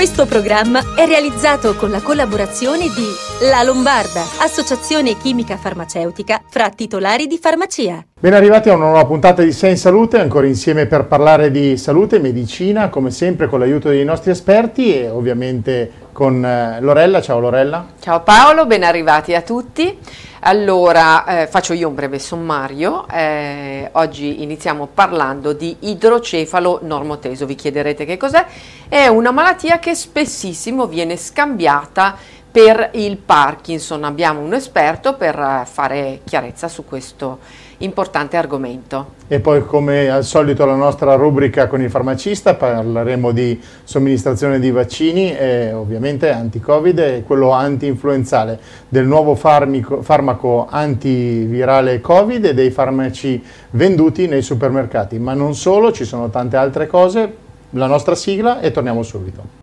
Questo programma è realizzato con la collaborazione di La Lombarda, associazione chimica farmaceutica fra titolari di farmacia. Ben arrivati a una nuova puntata di Sei in Salute, ancora insieme per parlare di salute e medicina, come sempre con l'aiuto dei nostri esperti e ovviamente con eh, Lorella. Ciao Lorella. Ciao Paolo, ben arrivati a tutti. Allora, eh, faccio io un breve sommario. Eh, oggi iniziamo parlando di idrocefalo normoteso. Vi chiederete che cos'è? È una malattia che spessissimo viene scambiata per il Parkinson. Abbiamo un esperto per eh, fare chiarezza su questo importante argomento. E poi come al solito la nostra rubrica con il farmacista, parleremo di somministrazione di vaccini e ovviamente anti-covid e quello anti-influenzale, del nuovo farmico, farmaco antivirale covid e dei farmaci venduti nei supermercati. Ma non solo, ci sono tante altre cose, la nostra sigla e torniamo subito.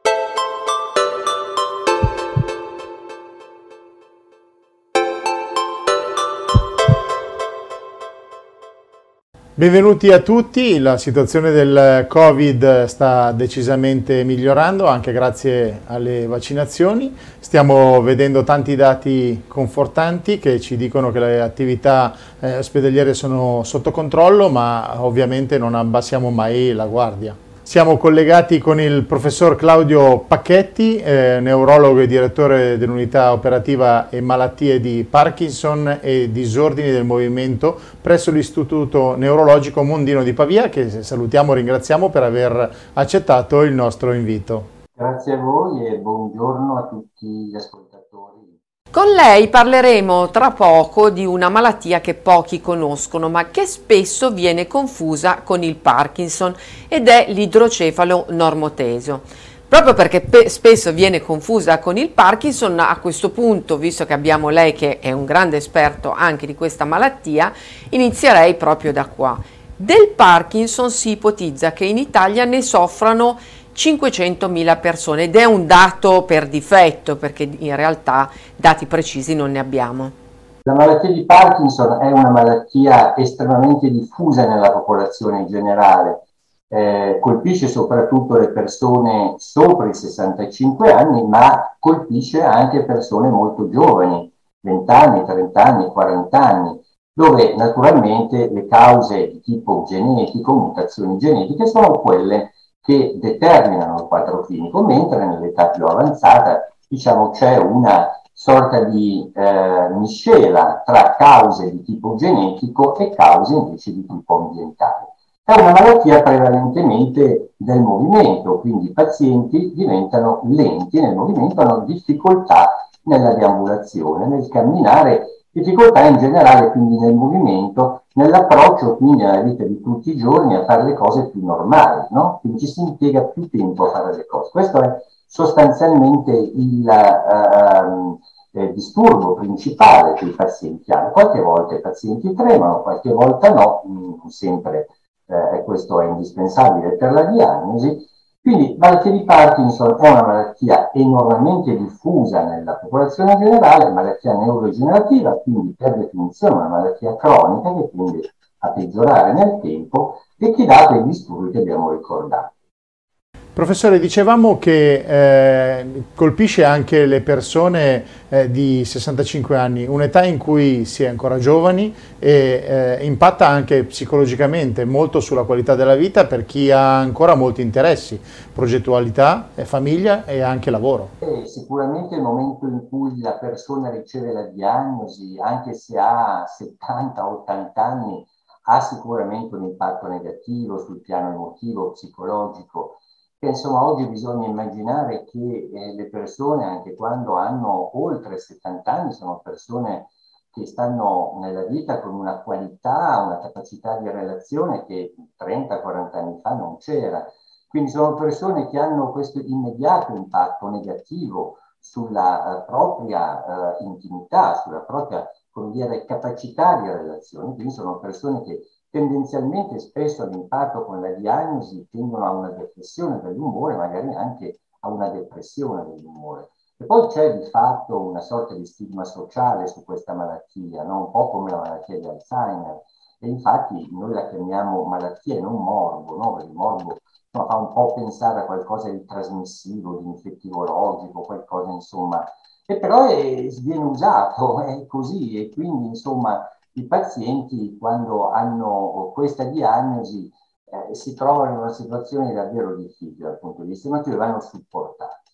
Benvenuti a tutti, la situazione del Covid sta decisamente migliorando anche grazie alle vaccinazioni, stiamo vedendo tanti dati confortanti che ci dicono che le attività eh, ospedaliere sono sotto controllo ma ovviamente non abbassiamo mai la guardia. Siamo collegati con il professor Claudio Pacchetti, eh, neurologo e direttore dell'unità operativa e malattie di Parkinson e disordini del movimento presso l'Istituto Neurologico Mondino di Pavia, che salutiamo e ringraziamo per aver accettato il nostro invito. Grazie a voi e buongiorno a tutti gli ascoltatori. Con lei parleremo tra poco di una malattia che pochi conoscono ma che spesso viene confusa con il Parkinson ed è l'idrocefalo normoteso. Proprio perché pe- spesso viene confusa con il Parkinson, a questo punto, visto che abbiamo lei che è un grande esperto anche di questa malattia, inizierei proprio da qua. Del Parkinson si ipotizza che in Italia ne soffrano 500.000 persone ed è un dato per difetto perché in realtà dati precisi non ne abbiamo. La malattia di Parkinson è una malattia estremamente diffusa nella popolazione in generale, eh, colpisce soprattutto le persone sopra i 65 anni, ma colpisce anche persone molto giovani, 20 anni, 30 anni, 40 anni, dove naturalmente le cause di tipo genetico, mutazioni genetiche, sono quelle che determinano il quadro clinico, mentre nell'età più avanzata diciamo, c'è una sorta di eh, miscela tra cause di tipo genetico e cause invece di tipo ambientale. È una malattia prevalentemente del movimento, quindi i pazienti diventano lenti nel movimento, hanno difficoltà nella deambulazione, nel camminare Difficoltà in generale quindi nel movimento, nell'approccio quindi alla vita di tutti i giorni a fare le cose più normali, no? Quindi ci si impiega più tempo a fare le cose. Questo è sostanzialmente il uh, eh, disturbo principale che i pazienti hanno. Qualche volta i pazienti tremano, qualche volta no, mh, sempre eh, questo è indispensabile per la diagnosi quindi malattia di Parkinson è una malattia enormemente diffusa nella popolazione generale, malattia neurodegenerativa, quindi per definizione una malattia cronica che tende a peggiorare nel tempo e che dà quei disturbi che abbiamo ricordato. Professore, dicevamo che eh, colpisce anche le persone eh, di 65 anni, un'età in cui si è ancora giovani e eh, impatta anche psicologicamente molto sulla qualità della vita per chi ha ancora molti interessi, progettualità, famiglia e anche lavoro. Sicuramente il momento in cui la persona riceve la diagnosi, anche se ha 70-80 anni, ha sicuramente un impatto negativo sul piano emotivo, psicologico insomma oggi bisogna immaginare che eh, le persone, anche quando hanno oltre 70 anni, sono persone che stanno nella vita con una qualità, una capacità di relazione che 30-40 anni fa non c'era. Quindi sono persone che hanno questo immediato impatto negativo sulla uh, propria uh, intimità, sulla propria dire, capacità di relazione. Quindi sono persone che tendenzialmente spesso all'impatto con la diagnosi tendono a una depressione dell'umore, magari anche a una depressione dell'umore. E poi c'è di fatto una sorta di stigma sociale su questa malattia, no? un po' come la malattia di Alzheimer. E infatti noi la chiamiamo malattia e non morbo, no? perché il morbo fa un po' pensare a qualcosa di trasmissivo, di infettivologico, qualcosa insomma, e però è, viene usato, è così e quindi insomma i pazienti quando hanno questa diagnosi eh, si trovano in una situazione davvero difficile dal punto di vista emotivo e vanno supportati.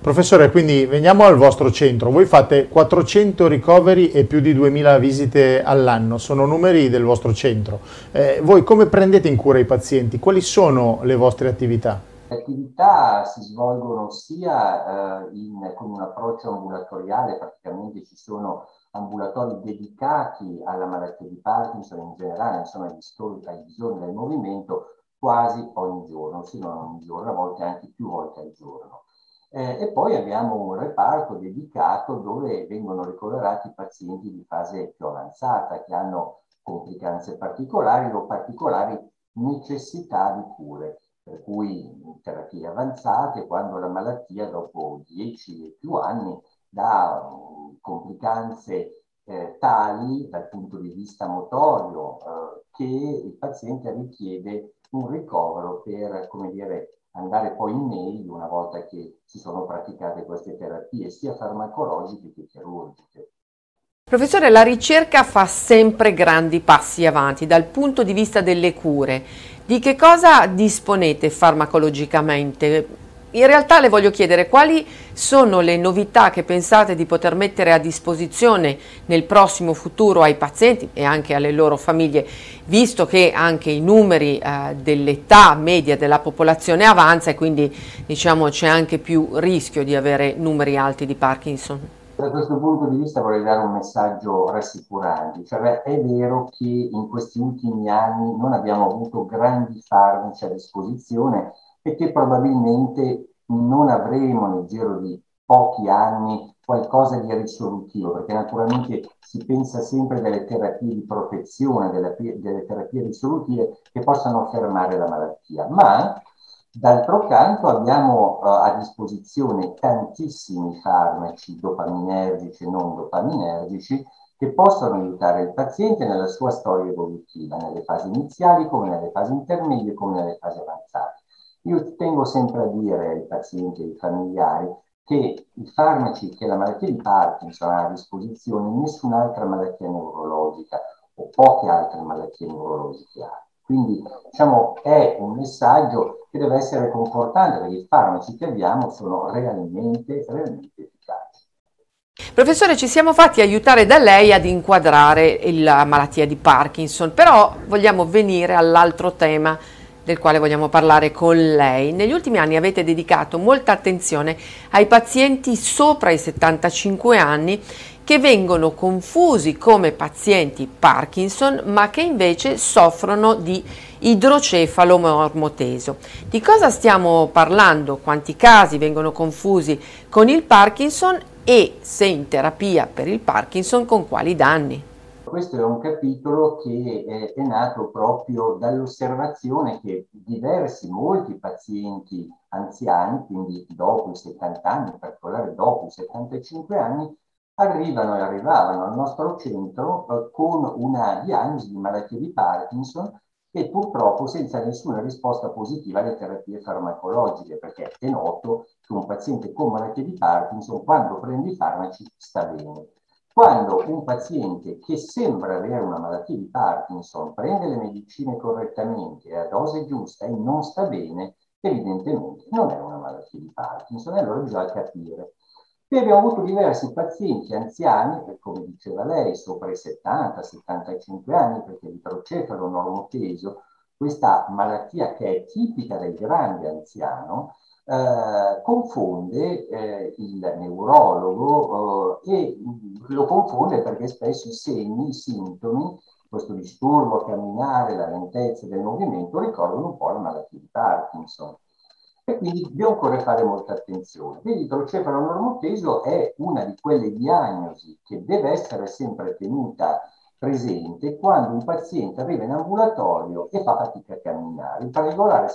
Professore, quindi veniamo al vostro centro. Voi fate 400 ricoveri e più di 2000 visite all'anno, sono numeri del vostro centro. Eh, voi come prendete in cura i pazienti? Quali sono le vostre attività? Le attività si svolgono sia eh, in, con un approccio ambulatoriale, praticamente ci sono ambulatori dedicati alla malattia di Parkinson in generale, insomma ai bisogni del movimento quasi ogni giorno, se non ogni giorno, a volte anche più volte al giorno. Eh, e poi abbiamo un reparto dedicato dove vengono ricoverati pazienti di fase più avanzata che hanno complicanze particolari o particolari necessità di cure, per cui terapie avanzate, quando la malattia dopo 10 e più anni dà um, complicanze eh, tali dal punto di vista motorio eh, che il paziente richiede un ricovero per, come dire, andare poi in meglio una volta che si sono praticate queste terapie sia farmacologiche che chirurgiche. Professore, la ricerca fa sempre grandi passi avanti dal punto di vista delle cure. Di che cosa disponete farmacologicamente? In realtà le voglio chiedere quali sono le novità che pensate di poter mettere a disposizione nel prossimo futuro ai pazienti e anche alle loro famiglie, visto che anche i numeri eh, dell'età media della popolazione avanza e quindi diciamo c'è anche più rischio di avere numeri alti di Parkinson. Da questo punto di vista vorrei dare un messaggio rassicurante, cioè è vero che in questi ultimi anni non abbiamo avuto grandi farmaci a disposizione e che probabilmente non avremo nel giro di pochi anni qualcosa di risolutivo, perché naturalmente si pensa sempre delle terapie di protezione, delle, delle terapie risolutive che possano fermare la malattia, ma D'altro canto abbiamo uh, a disposizione tantissimi farmaci dopaminergici e non dopaminergici che possono aiutare il paziente nella sua storia evolutiva, nelle fasi iniziali come nelle fasi intermedie come nelle fasi avanzate. Io tengo sempre a dire ai pazienti e ai familiari che i farmaci che la malattia di Parkinson ha a disposizione nessun'altra malattia neurologica o poche altre malattie neurologiche ha. Quindi diciamo, è un messaggio che deve essere confortante perché i farmaci che abbiamo sono realmente, realmente efficaci. Professore, ci siamo fatti aiutare da lei ad inquadrare la malattia di Parkinson, però vogliamo venire all'altro tema del quale vogliamo parlare con lei. Negli ultimi anni avete dedicato molta attenzione ai pazienti sopra i 75 anni che vengono confusi come pazienti Parkinson ma che invece soffrono di idrocefalo mormoteso. Di cosa stiamo parlando? Quanti casi vengono confusi con il Parkinson e se in terapia per il Parkinson con quali danni? Questo è un capitolo che è, è nato proprio dall'osservazione che diversi, molti pazienti anziani, quindi dopo i 70 anni, in particolare dopo i 75 anni, arrivano e arrivavano al nostro centro eh, con una diagnosi di malattia di Parkinson e purtroppo senza nessuna risposta positiva alle terapie farmacologiche, perché è noto che un paziente con malattia di Parkinson quando prende i farmaci sta bene. Quando un paziente che sembra avere una malattia di Parkinson prende le medicine correttamente a dose giusta e non sta bene, evidentemente non è una malattia di Parkinson e allora bisogna capire. Qui abbiamo avuto diversi pazienti anziani, come diceva lei, sopra i 70-75 anni, perché l'idrocefalo normoteso, questa malattia che è tipica del grande anziano, eh, confonde eh, il neurologo eh, e lo confonde perché spesso i segni, i sintomi, questo disturbo a camminare, la lentezza del movimento ricordano un po' la malattia di Parkinson. E quindi dobbiamo ancora fare molta attenzione. L'idrocefalo normoteso è una di quelle diagnosi che deve essere sempre tenuta presente quando un paziente arriva in ambulatorio e fa fatica a camminare. In particolare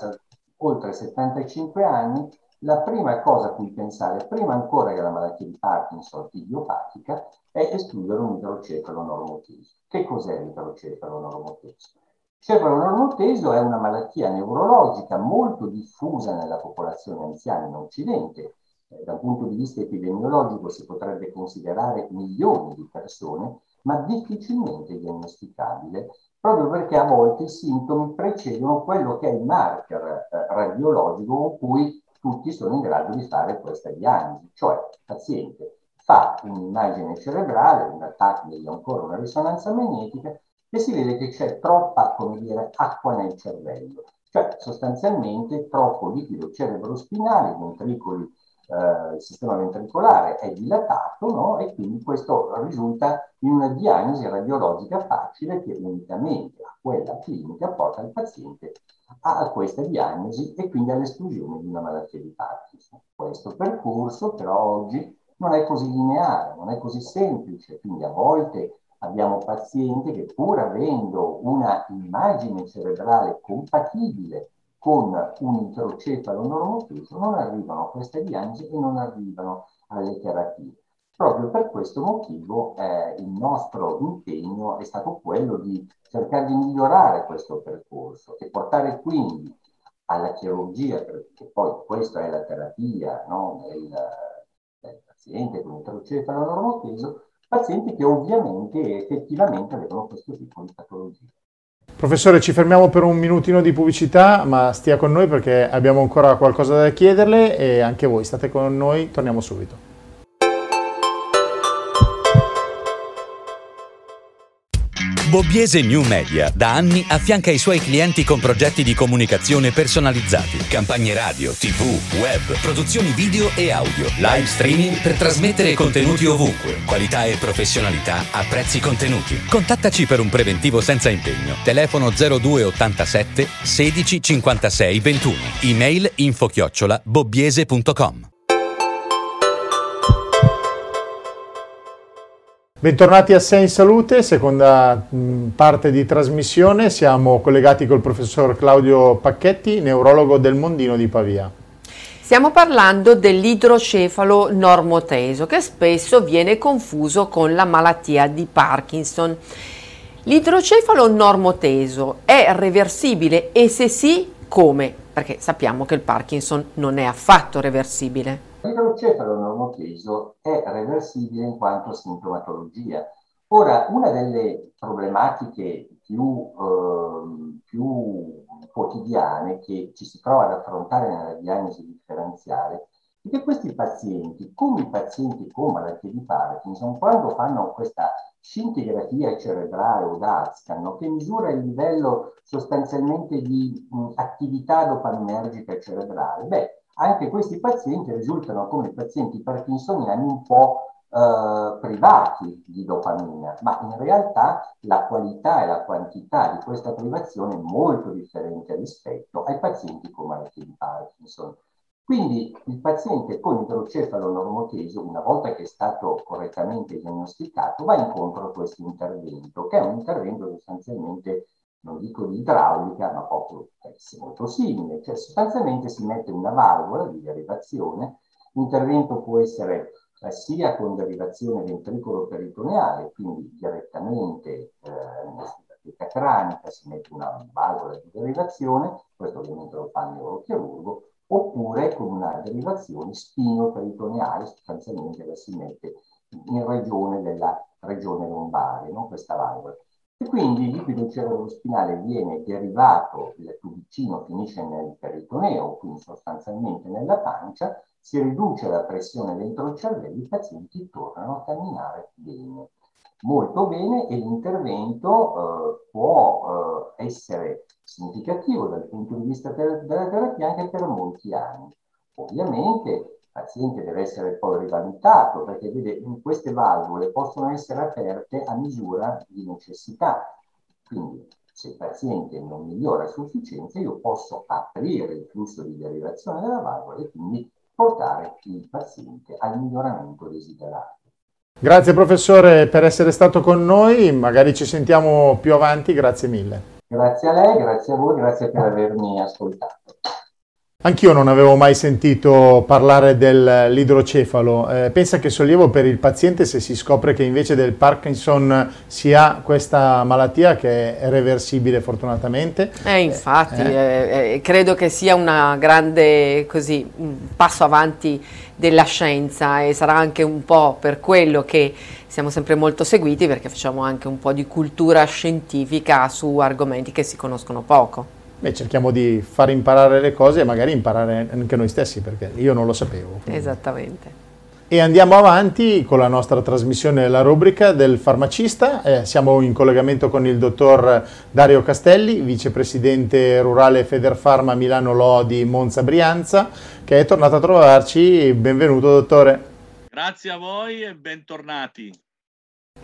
oltre 75 anni, la prima cosa a cui pensare, prima ancora che la malattia di Parkinson idiopatica, è escludere un idrocefalo normoteso. Che cos'è l'idrocefalo normoteso? Cefalonormoteso è una malattia neurologica molto diffusa nella popolazione anziana in Occidente. Eh, da un punto di vista epidemiologico si potrebbe considerare milioni di persone, ma difficilmente diagnosticabile, proprio perché a volte i sintomi precedono quello che è il marker eh, radiologico con cui tutti sono in grado di fare questa diagnosi, cioè il paziente fa un'immagine cerebrale, un attacco e ancora una risonanza magnetica e si vede che c'è troppa, come dire, acqua nel cervello, cioè sostanzialmente troppo liquido cerebrospinale, ventricoli eh, il sistema ventricolare è dilatato no? e quindi questo risulta in una diagnosi radiologica facile che unitamente a quella clinica porta il paziente a questa diagnosi e quindi all'esclusione di una malattia di Parkinson. Questo percorso però oggi non è così lineare, non è così semplice, quindi a volte abbiamo pazienti che pur avendo una immagine cerebrale compatibile con un introcefalo normochiuso non arrivano a queste diagnosi e non arrivano alle terapie. Proprio per questo motivo eh, il nostro impegno è stato quello di cercare di migliorare questo percorso e portare quindi alla chirurgia, perché poi questa è la terapia no, del, del, paziente con introcefalo normoteso, pazienti che ovviamente effettivamente avevano questo tipo di patologia. Professore, ci fermiamo per un minutino di pubblicità, ma stia con noi perché abbiamo ancora qualcosa da chiederle e anche voi state con noi, torniamo subito. Bobbiese New Media da anni affianca i suoi clienti con progetti di comunicazione personalizzati, campagne radio, tv, web, produzioni video e audio, live streaming per trasmettere contenuti ovunque, qualità e professionalità a prezzi contenuti. Contattaci per un preventivo senza impegno. Telefono 0287 16 56 21. Email info chiocciola bobbiese.com. Bentornati a Sei in Salute, seconda parte di trasmissione. Siamo collegati col professor Claudio Pacchetti, neurologo del Mondino di Pavia. Stiamo parlando dell'idrocefalo normoteso che spesso viene confuso con la malattia di Parkinson. L'idrocefalo normoteso è reversibile e se sì, come? Perché sappiamo che il Parkinson non è affatto reversibile. L'idrocefalo normoteso è reversibile in quanto sintomatologia. Ora, una delle problematiche più, eh, più quotidiane che ci si trova ad affrontare nella diagnosi differenziale è che questi pazienti, come i pazienti con malattie di Parkinson, quando fanno questa scintigrafia cerebrale o DASCAN, che misura il livello sostanzialmente di mh, attività dopaminergica cerebrale, beh, anche questi pazienti risultano come pazienti parkinsoniani un po' eh, privati di dopamina, ma in realtà la qualità e la quantità di questa privazione è molto differente rispetto ai pazienti con malattie di Parkinson. Quindi il paziente con idrocefalo normoteso, una volta che è stato correttamente diagnosticato, va incontro a questo intervento, che è un intervento sostanzialmente non dico di idraulica, ma proprio molto simile, cioè sostanzialmente si mette una valvola di derivazione, l'intervento può essere eh, sia con derivazione ventricolo-peritoneale, quindi direttamente eh, nella cranica si mette una valvola di derivazione, questo ovviamente lo fa il neurochirurgo, oppure con una derivazione spino-peritoneale, sostanzialmente la si mette in regione della regione lombare, no? questa valvola. E quindi il liquido cerebrospinale viene derivato, il tubicino finisce nel peritoneo, quindi sostanzialmente nella pancia, si riduce la pressione dentro il cervello, i pazienti tornano a camminare bene. Molto bene e l'intervento eh, può eh, essere significativo dal punto di vista della terapia anche per molti anni. Ovviamente paziente deve essere poi rivalutato perché vede, queste valvole possono essere aperte a misura di necessità. Quindi se il paziente non migliora a sufficienza, io posso aprire il flusso di derivazione della valvola e quindi portare il paziente al miglioramento desiderato. Grazie professore per essere stato con noi, magari ci sentiamo più avanti, grazie mille. Grazie a lei, grazie a voi, grazie per avermi ascoltato. Anch'io non avevo mai sentito parlare dell'idrocefalo. Eh, pensa che sollievo per il paziente se si scopre che invece del Parkinson si ha questa malattia che è reversibile fortunatamente? Eh, infatti, eh. eh. Eh, credo che sia una grande così, un passo avanti della scienza e sarà anche un po' per quello che siamo sempre molto seguiti perché facciamo anche un po' di cultura scientifica su argomenti che si conoscono poco. Beh, cerchiamo di far imparare le cose e magari imparare anche noi stessi, perché io non lo sapevo. Esattamente. E andiamo avanti con la nostra trasmissione, la rubrica del farmacista. Eh, siamo in collegamento con il dottor Dario Castelli, vicepresidente rurale Federfarma Milano Lodi Monza Brianza, che è tornato a trovarci. Benvenuto dottore. Grazie a voi e bentornati.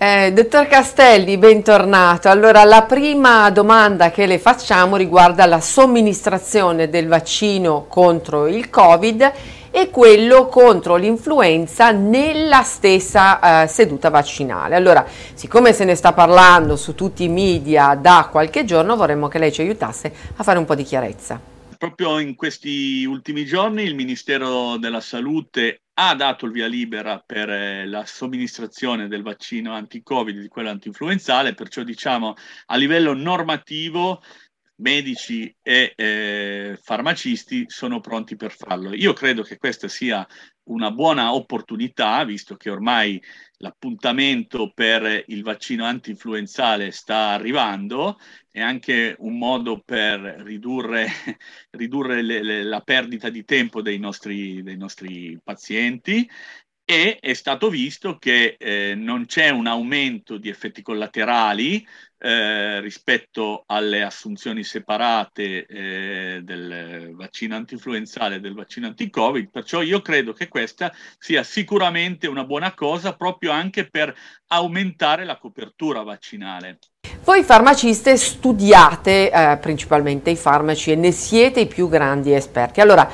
Eh, dottor Castelli, bentornato. Allora, la prima domanda che le facciamo riguarda la somministrazione del vaccino contro il Covid e quello contro l'influenza nella stessa eh, seduta vaccinale. Allora, siccome se ne sta parlando su tutti i media da qualche giorno, vorremmo che lei ci aiutasse a fare un po' di chiarezza. Proprio in questi ultimi giorni il Ministero della Salute ha dato il via libera per eh, la somministrazione del vaccino anti-Covid di quello anti-influenzale, perciò diciamo a livello normativo medici e eh, farmacisti sono pronti per farlo. Io credo che questa sia una buona opportunità, visto che ormai l'appuntamento per il vaccino anti-influenzale sta arrivando, è anche un modo per ridurre, ridurre le, le, la perdita di tempo dei nostri, dei nostri pazienti e è stato visto che eh, non c'è un aumento di effetti collaterali eh, rispetto alle assunzioni separate eh, del vaccino antinfluenzale e del vaccino anti-Covid, perciò io credo che questa sia sicuramente una buona cosa proprio anche per aumentare la copertura vaccinale. Voi farmaciste studiate eh, principalmente i farmaci e ne siete i più grandi esperti. Allora,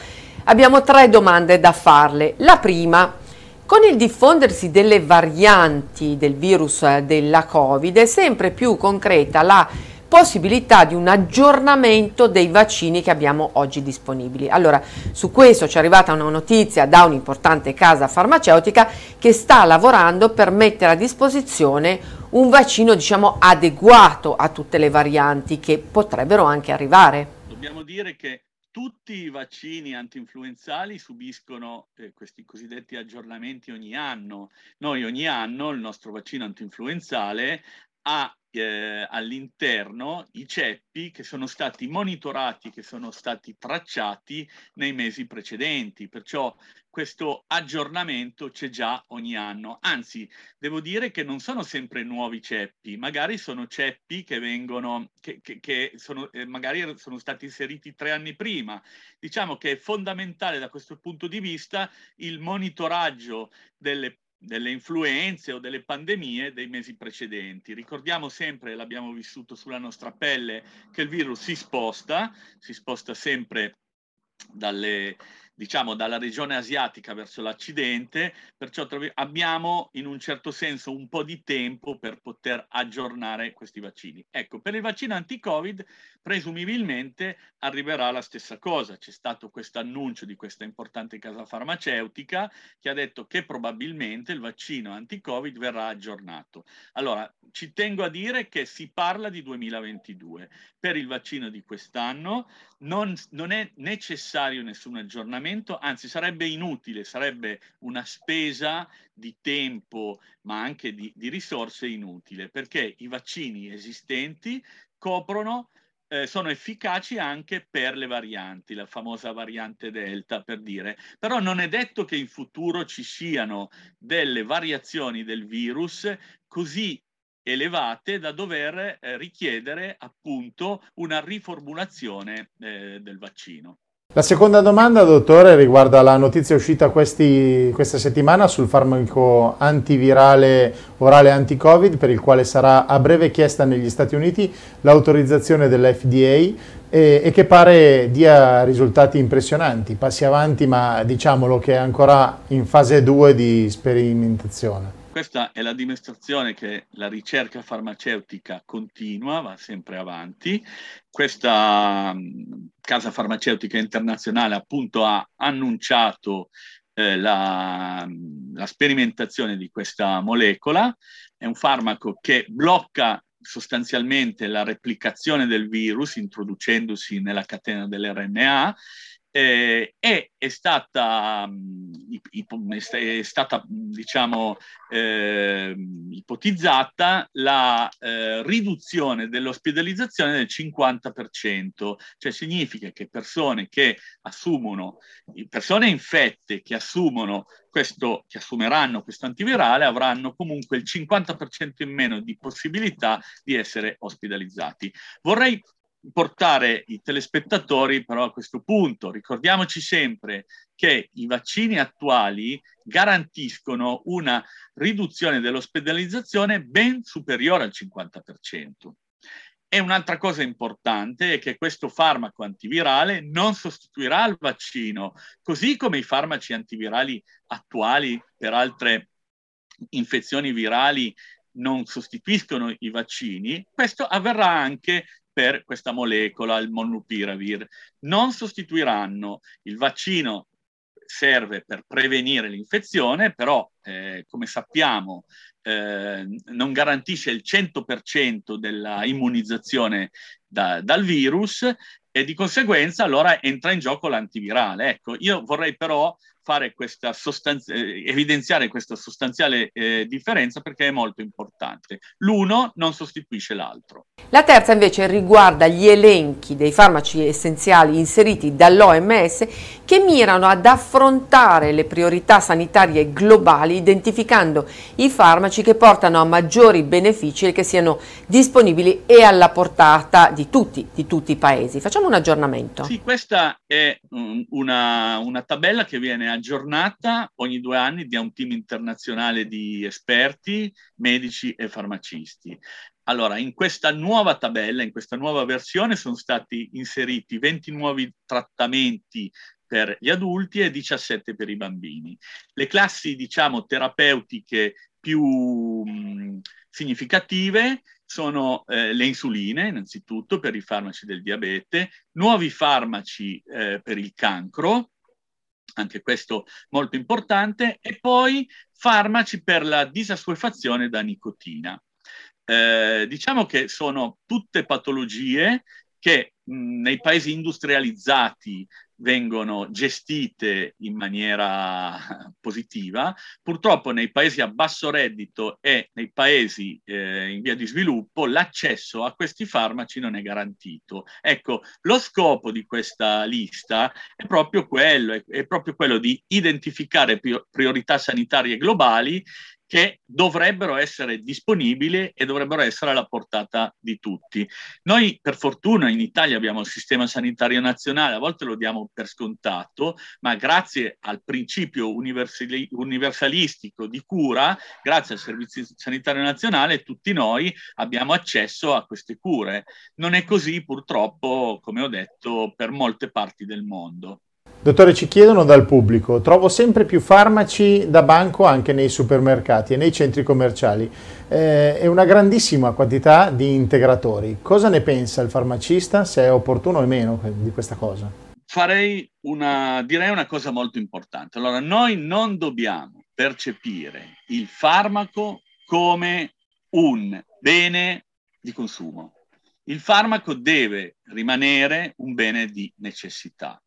abbiamo tre domande da farle. La prima con il diffondersi delle varianti del virus eh, della Covid è sempre più concreta la possibilità di un aggiornamento dei vaccini che abbiamo oggi disponibili. Allora, su questo ci è arrivata una notizia da un'importante casa farmaceutica che sta lavorando per mettere a disposizione un vaccino, diciamo, adeguato a tutte le varianti che potrebbero anche arrivare. Dobbiamo dire che tutti i vaccini antinfluenzali subiscono eh, questi cosiddetti aggiornamenti ogni anno. Noi ogni anno il nostro vaccino antinfluenzale ha eh, all'interno i ceppi che sono stati monitorati, che sono stati tracciati nei mesi precedenti, perciò questo aggiornamento c'è già ogni anno. Anzi, devo dire che non sono sempre nuovi ceppi, magari sono ceppi che vengono, che, che, che sono, eh, magari sono stati inseriti tre anni prima. Diciamo che è fondamentale da questo punto di vista il monitoraggio delle delle influenze o delle pandemie dei mesi precedenti. Ricordiamo sempre, l'abbiamo vissuto sulla nostra pelle, che il virus si sposta, si sposta sempre dalle, diciamo, dalla regione asiatica verso l'Occidente, perciò abbiamo in un certo senso un po' di tempo per poter aggiornare questi vaccini. Ecco, per il vaccino anti-Covid presumibilmente arriverà la stessa cosa. C'è stato questo annuncio di questa importante casa farmaceutica che ha detto che probabilmente il vaccino anti-Covid verrà aggiornato. Allora, ci tengo a dire che si parla di 2022. Per il vaccino di quest'anno non, non è necessario nessun aggiornamento, anzi sarebbe inutile, sarebbe una spesa di tempo ma anche di, di risorse inutile perché i vaccini esistenti coprono eh, sono efficaci anche per le varianti, la famosa variante Delta per dire, però non è detto che in futuro ci siano delle variazioni del virus così elevate da dover eh, richiedere appunto una riformulazione eh, del vaccino. La seconda domanda, dottore, riguarda la notizia uscita questi, questa settimana sul farmaco antivirale orale anti-Covid per il quale sarà a breve chiesta negli Stati Uniti l'autorizzazione dell'FDA e, e, che pare dia risultati impressionanti. Passi avanti, ma diciamolo che è ancora in fase 2 di sperimentazione. Questa è la dimostrazione che la ricerca farmaceutica continua, va sempre avanti. Questa um, casa farmaceutica internazionale appunto ha annunciato eh, la, la sperimentazione di questa molecola. È un farmaco che blocca sostanzialmente la replicazione del virus introducendosi nella catena dell'RNA eh, e è stata, è stata diciamo, eh, ipotizzata la eh, riduzione dell'ospedalizzazione del 50%, cioè significa che persone che assumono, persone infette che assumono questo, che assumeranno questo antivirale avranno comunque il 50% in meno di possibilità di essere ospedalizzati. Vorrei portare i telespettatori però a questo punto. Ricordiamoci sempre che i vaccini attuali garantiscono una riduzione dell'ospedalizzazione ben superiore al 50%. E un'altra cosa importante è che questo farmaco antivirale non sostituirà il vaccino, così come i farmaci antivirali attuali per altre infezioni virali non sostituiscono i vaccini, questo avverrà anche per questa molecola, il molnupiravir. Non sostituiranno il vaccino serve per prevenire l'infezione, però eh, come sappiamo eh, non garantisce il 100% della immunizzazione da, dal virus e di conseguenza allora entra in gioco l'antivirale. Ecco, io vorrei però fare questa sostanz- eh, evidenziare questa sostanziale eh, differenza perché è molto importante. L'uno non sostituisce l'altro. La terza invece riguarda gli elenchi dei farmaci essenziali inseriti dall'OMS che mirano ad affrontare le priorità sanitarie globali identificando i farmaci che portano a maggiori benefici e che siano disponibili e alla portata di tutti, di tutti i paesi. Facciamo un aggiornamento. Sì, questa è una, una tabella che viene aggiornata ogni due anni da un team internazionale di esperti, medici e farmacisti. Allora, in questa nuova tabella, in questa nuova versione, sono stati inseriti 20 nuovi trattamenti per gli adulti e 17 per i bambini. Le classi, diciamo, terapeutiche più mh, significative sono eh, le insuline, innanzitutto per i farmaci del diabete, nuovi farmaci eh, per il cancro, anche questo molto importante, e poi farmaci per la disassuefazione da nicotina. Eh, diciamo che sono tutte patologie che mh, nei paesi industrializzati vengono gestite in maniera positiva. Purtroppo nei paesi a basso reddito e nei paesi eh, in via di sviluppo l'accesso a questi farmaci non è garantito. Ecco, lo scopo di questa lista è proprio quello, è, è proprio quello di identificare priorità sanitarie globali che dovrebbero essere disponibili e dovrebbero essere alla portata di tutti. Noi per fortuna in Italia abbiamo il sistema sanitario nazionale, a volte lo diamo per scontato, ma grazie al principio universali- universalistico di cura, grazie al Servizio Sanitario Nazionale, tutti noi abbiamo accesso a queste cure. Non è così purtroppo, come ho detto, per molte parti del mondo. Dottore, ci chiedono dal pubblico, trovo sempre più farmaci da banco anche nei supermercati e nei centri commerciali eh, e una grandissima quantità di integratori. Cosa ne pensa il farmacista, se è opportuno o meno di questa cosa? Farei una, direi una cosa molto importante. Allora, noi non dobbiamo percepire il farmaco come un bene di consumo. Il farmaco deve rimanere un bene di necessità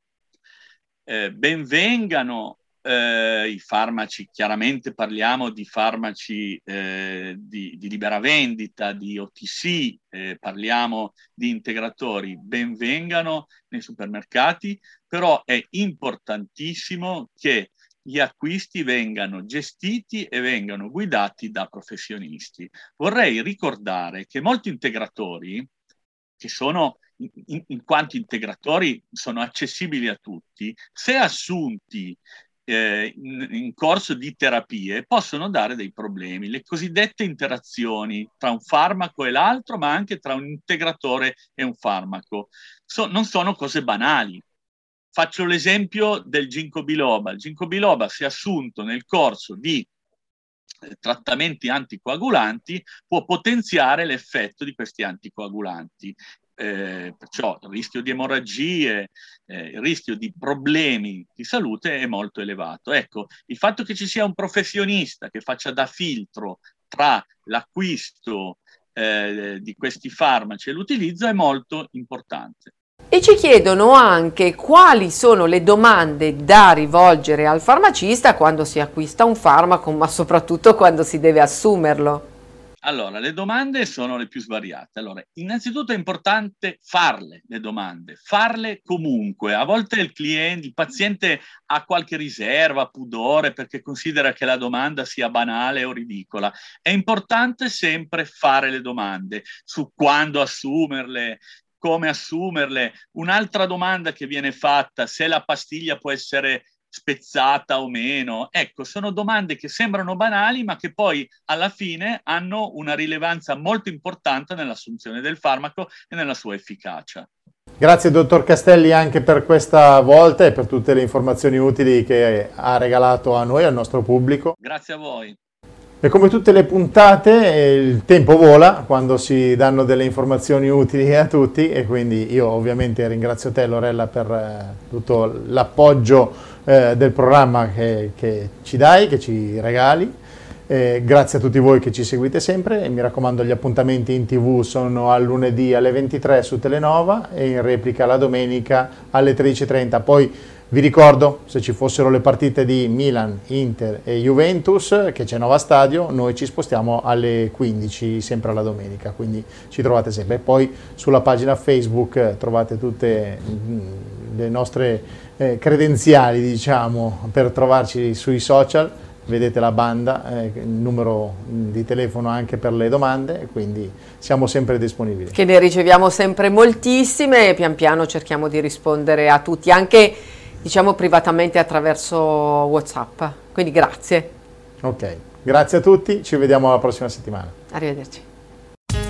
eh, benvengano eh, i farmaci, chiaramente parliamo di farmaci eh, di, di, libera vendita, di OTC, eh, parliamo di integratori, benvengano nei supermercati, però è importantissimo che gli acquisti vengano gestiti e vengano guidati da professionisti. Vorrei ricordare che molti integratori, che sono in, in quanto integratori sono accessibili a tutti, se assunti eh, in, in, corso di terapie possono dare dei problemi, le cosiddette interazioni tra un farmaco e l'altro, ma anche tra un integratore e un farmaco. So, non sono cose banali. Faccio l'esempio del ginkgo biloba. Il ginkgo biloba, se assunto nel corso di trattamenti anticoagulanti può potenziare l'effetto di questi anticoagulanti. Eh, perciò il rischio di emorragie, eh, il rischio di problemi di salute è molto elevato. Ecco, il fatto che ci sia un professionista che faccia da filtro tra l'acquisto eh, di questi farmaci e l'utilizzo è molto importante. E ci chiedono anche quali sono le domande da rivolgere al farmacista quando si acquista un farmaco, ma soprattutto quando si deve assumerlo. Allora, le domande sono le più svariate. Allora, innanzitutto è importante farle le domande, farle comunque. A volte il cliente, il paziente ha qualche riserva, pudore perché considera che la domanda sia banale o ridicola. È importante sempre fare le domande su quando assumerle, come assumerle. Un'altra domanda che viene fatta, se la pastiglia può essere spezzata o meno? Ecco, sono domande che sembrano banali, ma che poi alla fine hanno una rilevanza molto importante nell'assunzione del farmaco e nella sua efficacia. Grazie dottor Castelli anche per questa volta e per tutte le informazioni utili che ha regalato a noi, al nostro pubblico. Grazie a voi. E come tutte le puntate il tempo vola quando si danno delle informazioni utili a tutti e quindi io ovviamente ringrazio te Lorella per eh, tutto l'appoggio eh, del programma che, che, ci dai, che ci regali. Eh, grazie a tutti voi che ci seguite sempre e mi raccomando gli appuntamenti in tv sono al lunedì alle 23 su Telenova e in replica la domenica alle 13.30. Poi vi ricordo, se ci fossero le partite di Milan, Inter e Juventus, che c'è Nova Stadio, noi ci spostiamo alle 15, sempre alla domenica, quindi ci trovate sempre. E poi sulla pagina Facebook trovate tutte mm, le nostre eh, credenziali, diciamo, per trovarci sui social, vedete la banda, eh, il numero di telefono anche per le domande, quindi siamo sempre disponibili. Che ne riceviamo sempre moltissime e pian piano cerchiamo di rispondere a tutti, anche diciamo privatamente attraverso Whatsapp. Quindi grazie. Ok, grazie a tutti, ci vediamo la prossima settimana. Arrivederci.